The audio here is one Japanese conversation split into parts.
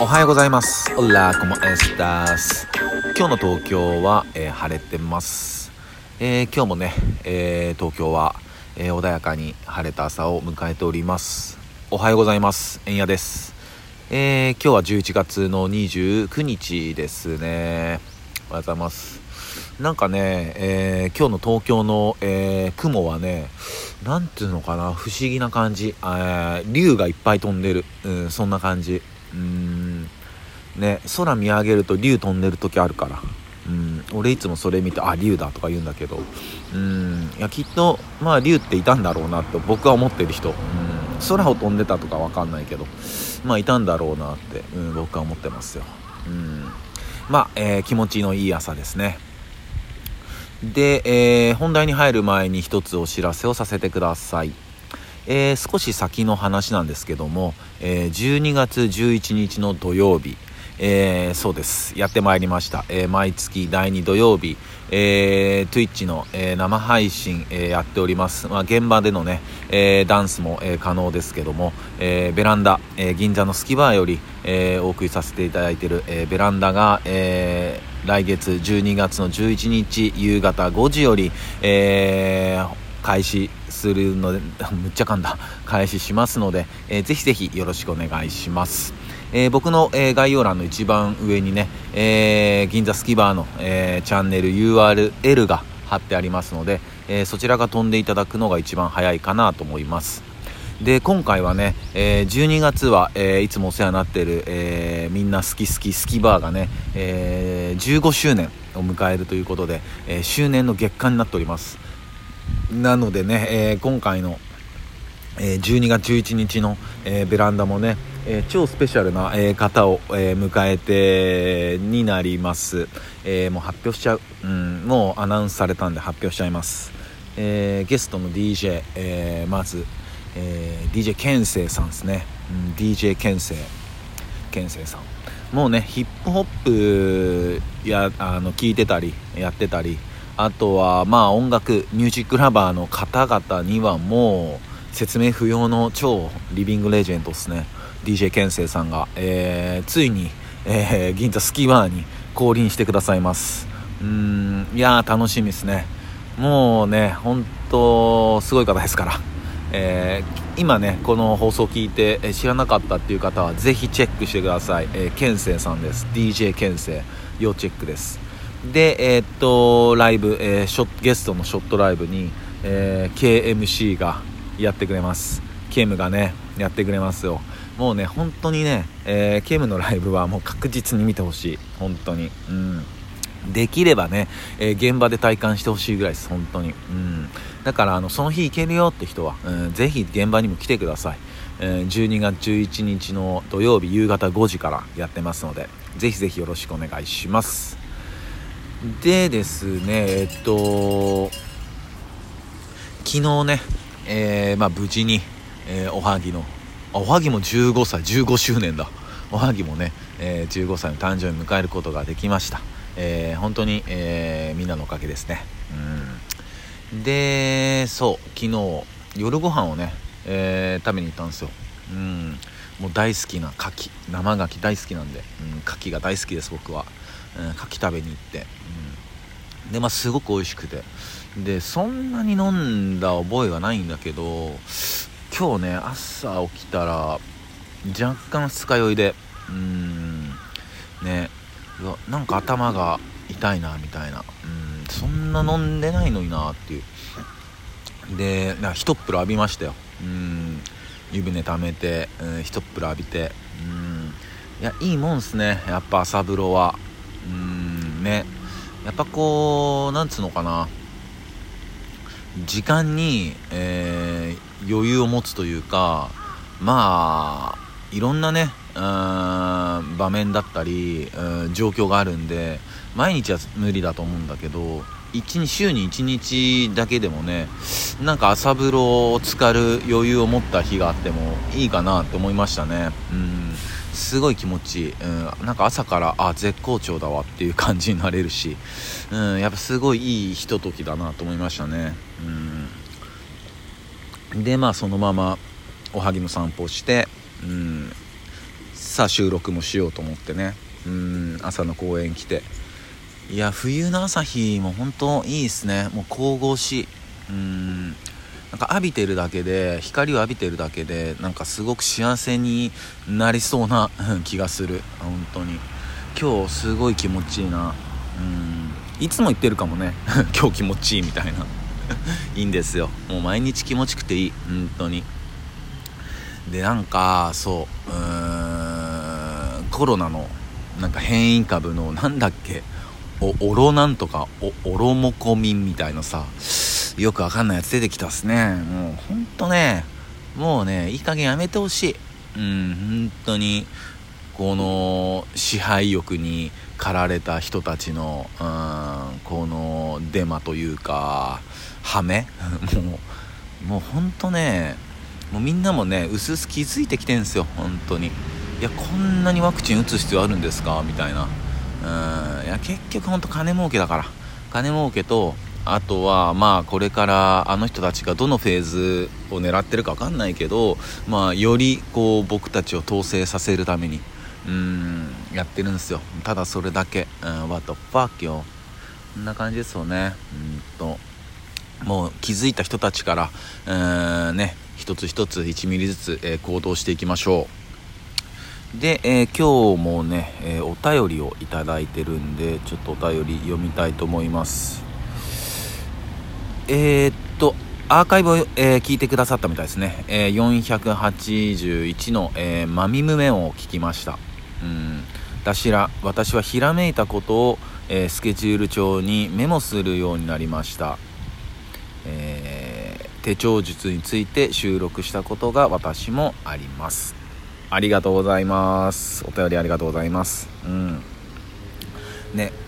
おはようございます。オラコモエスタス。今日の東京は、えー、晴れてます。えー、今日もね、えー、東京は、え穏やかに晴れた朝を迎えております。おはようございます。えんやです。え今日は11月の29日ですね。おはようございます。なんかね、え今日の東京の、え雲はね、なんていうのかな、不思議な感じ。え竜がいっぱい飛んでる。うん、そんな感じ。うんね空見上げると竜飛んでる時あるから。うん俺いつもそれ見てあ竜だとか言うんだけど。うんいやきっとまあ竜っていたんだろうなって僕は思ってる人。うん空を飛んでたとか分かんないけど。まあいたんだろうなって、うん、僕は思ってますよ。うんまあ、えー、気持ちのいい朝ですね。で、えー、本題に入る前に一つお知らせをさせてください。えー、少し先の話なんですけども、えー、12月11日の土曜日、えー、そうです。やってまいりました。えー、毎月第2土曜日、えー、Twitch の、えー、生配信、えー、やっております。まあ、現場でのね、えー、ダンスも、えー、可能ですけども、えー、ベランダ、えー、銀座のスキバーより、えー、お送りさせていただいている、えー、ベランダが、えー、来月12月の11日夕方5時より、えー、開始するので、むっちゃ噛んだ、開始しますので、えー、ぜひぜひよろしくお願いします。えー、僕の、えー、概要欄の一番上にね、えー、銀座スキバーの、えチャンネル URL が貼ってありますので、えそちらが飛んでいただくのが一番早いかなと思います。で今回はね、えー、12月は、えー、いつもお世話になっている、えー、みんな好き好きスキバーがね、え15周年を迎えるということで、え周年の月間になっておりますなのでね、えー、今回の、えー、12月11日の、えー、ベランダもね、え超スペシャルな、え方を、え迎えてになります、えもう発表しちゃう、うん、もうアナウンスされたんで発表しちゃいます、えゲストの DJ、えまず、え DJ ケンセイさんですね、うん、DJ ケンセイケンセイさん。もうねヒップホップやあの聞いてたりやってたり。あとはまあ音楽ミュージックラバーの方々にはもう説明不要の超リビングレジェンドですね。DJ ケンセイさんが、えー、ついに、えー、銀座スキーバーに降臨してくださいます。うんいやー楽しみですね。もうね本当すごい方ですから、えー、今ねこの放送を聞いて、知らなかったっていう方はぜひチェックしてください、えー、ケンセイさんです。DJ ケンセイ。要チェックです。で、えー、っと、ライブ、えー、ショゲストのショットライブに、えー、KMC がやってくれます。ケムがね、やってくれますよ。もうね、本当にね、えー、ケムのライブはもう確実に見てほしい。本当に。うん。できればね、えー、現場で体感してほしいぐらいです、本当に。うん。だから、あの、その日行けるよって人は、うん、ぜひ現場にも来てください。えー、12月11日の土曜日夕方5時からやってますので、ぜひぜひよろしくお願いします。でですね、えっと、昨日ね、えー、まあ、無事に、えー、おはぎの、おはぎも15歳、15周年だ。おはぎもね、えー、15歳の誕生日迎えることができました。えー、本当に、えみんなのおかげですね。うん。で、そう、昨日、夜ご飯をね、え食べに行ったんですよ。うん。もう大好きな牡蠣生牡蠣大好きなんで、うん、牡蠣が大好きです僕は、うん、牡蠣食べに行って、うん、でまあすごく美味しくてでそんなに飲んだ覚えはないんだけど今日ね朝起きたら若干二日酔いでうんねなんか頭が痛いなみたいなうんそんな飲んでないのになっていう。でな一っ風呂浴びましたよ。うん湯船溜めて、うん、一っ風呂浴びてうんいやいいもんすねやっぱ朝風呂は。うんねやっぱこうなんつうのかな。時間に、えー、余裕を持つというかまあいろんなね場面だったり状況があるんで毎日は無理だと思うんだけど1週に1日だけでもねなんか朝風呂を浸かる余裕を持った日があってもいいかなって思いましたね。うん。すごい気持ちいい、うん、なんか朝からあ絶好調だわっていう感じになれるし、うん、やっぱすごいいいひとときだなと思いましたね。うん。でまあそのままおはぎの散歩をして、うん、朝収録もしようと思ってね。うん。朝の公園来て。いや冬の朝日も本当いいですね。もう神々しい。うん。なんか浴びてるだけで光を浴びてるだけでなんかすごく幸せになりそうな気がする。本当に。今日すごい気持ちいいな。うん。いつも言ってるかもね。今日気持ちいいみたいな。いいんですよ。もう毎日気持ちくていい。本当に。でなんかそう。うーん。コロナのなんか変異株のなんだっけ。おオロなんとかおオロモコミンみたいなさ。よくわかんないやつ出てきたっすね。もうほんとねもうねいい加減やめてほしい。うん本当にこの支配欲に駆られた人たちのうんこのデマというかハメ？もうもうほんとねもうみんなもねうすうす気づいてきてんすよ本当に。いやこんなにワクチン打つ必要あるんですか？みたいな。うんいや結局ほんと金儲けだから。金儲けとあとはまあこれからあの人たちがどのフェーズを狙ってるか分かんないけどまあよりこう僕たちを統制させるためにうんやってるんですよ。ただそれだけ、うん、What the fuck よこんな感じですよね。うんと。もう気づいた人たちからうんね一つ一つ1ミリずつ、えー、行動していきましょう。で、えー、今日もね、えー、お便りをいただいてるんでちょっとお便り読みたいと思います。えー、っとアーカイブを、えー、聞いてくださったみたいですね、えー、481の、えー、マミムメを聞きました。うん。私ら私はひらめいたことを、えー、スケジュール帳にメモするようになりました、えー、手帳術について収録したことが私もあります。ありがとうございます。お便りありがとうございます。うん。ね。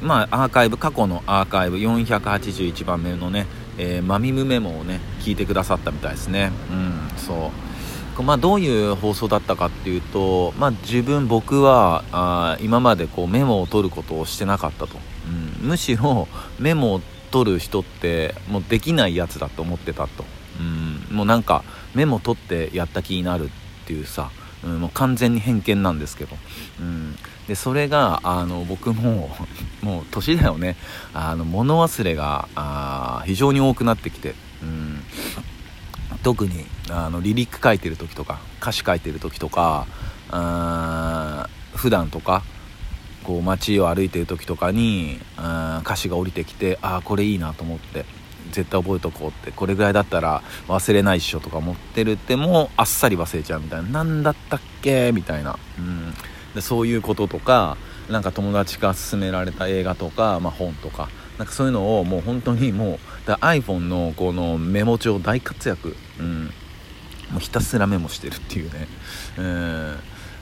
うん、まあアーカイブ過去のアーカイブ481番目のね、えー、マミムメモをね聞いてくださったみたいですね。うんそう。まあどういう放送だったかっていうとまあ自分僕はあ今までこうメモを取ることをしてなかったと、うん、むしろメモを取る人ってもうできないやつだと思ってたと、うん、もうなんかメモ取ってやった気になるっていうさうん、もう完全に偏見なんですけど、うん、でそれがあの僕も もう年だよね。あの物忘れがあ非常に多くなってきて、うん、特にあのリリック書いてる時とか歌詞書いてる時とかあ普段とかこう街を歩いてる時とかにあ歌詞が降りてきてああこれいいなと思って。絶対覚えとこうってこれぐらいだったら忘れないっしょとか思ってるってもあっさり忘れちゃうみたいな。何だったっけ？みたいな、うん、でそういうこととかなんか友達から勧められた映画とか、まあ、本とか。なんかそういうのをもう本当にもうだ iPhone のこのメモ帳大活躍、うん、もうひたすらメモしてるっていうね、うん。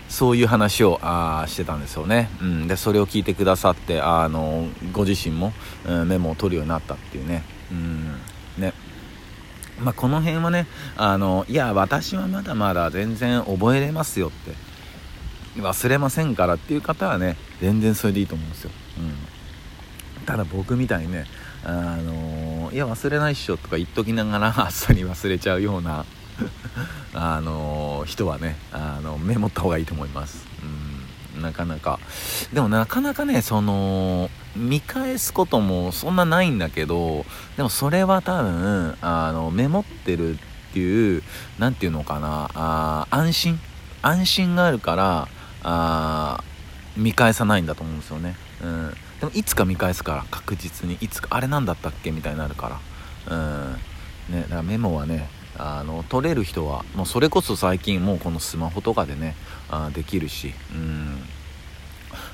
そういう話をあしてたんですよね、うん、でそれを聞いてくださってあのご自身も、うん、メモを取るようになったっていうね。うん。ね。まあ、この辺はねあのいや私はまだまだ全然覚えれますよって忘れませんからっていう方はね全然それでいいと思うんですよ、うん、ただ僕みたいにねあのいや忘れないっしょとか言っときながら あっさり忘れちゃうような あの人はねあのメモった方がいいと思います、うん、なかなか。でもなかなかねその見返すこともそんなないんだけどでもそれは多分あのメモってるっていう何て言うのかなあ安心安心があるからあ見返さないんだと思うんですよね、うん、でもいつか見返すから確実に。いつかあれ何だったっけ？みたいになるから。うん。ねだからメモはねあの取れる人はもうそれこそ最近もうこのスマホとかでねあできるし。うん。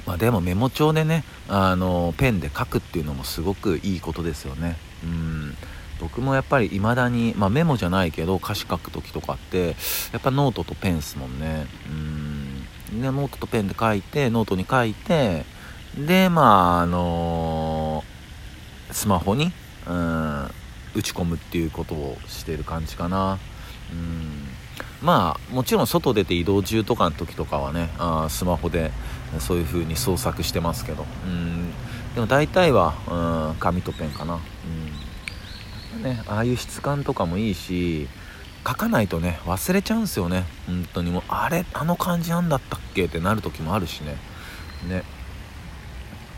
まあ、でもメモ帳でねあのペンで書くっていうのもすごくいいことですよね。うん。僕もやっぱり未だに、まあ、メモじゃないけど歌詞書く時とかってやっぱノートとペンすもんね。うん。でノートとペンで書いてノートに書いてでまああのー、スマホにうん打ち込むっていうことをしてる感じかな。うん。まあもちろん外出て移動中とかの時とかはねあスマホでそういう風に創作してますけど。うん。でも大体はうん紙とペンかな。うん。ねああいう質感とかもいいし書かないとね忘れちゃうんですよね。本当に。もうあれあの感じなんだったっけ？ってなる時もあるしね。ね。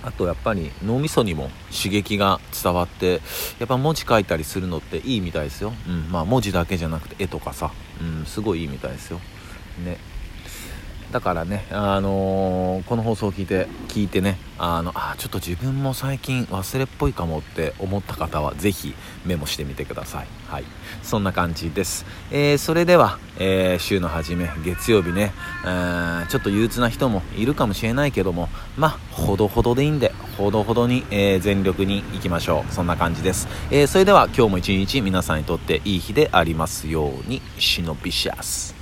あとやっぱり脳みそにも刺激が伝わってやっぱ文字書いたりするのっていいみたいですよ、うん、まあ文字だけじゃなくて絵とかさ、うん、すごいいいみたいですよ。ね。だからね、あのー、この放送を聞いて聞いてねあのあちょっと自分も最近忘れっぽいかもって思った方は是非メモしてみてください。はい。そんな感じです、えー、それでは、えー、週の初め月曜日ね、えー、ちょっと憂鬱な人もいるかもしれないけどもまあほどほどでいいんでほどほどに、え全力にいきましょう。そんな感じです、えそれでは今日も一日皆さんにとっていい日でありますようにシノビシャス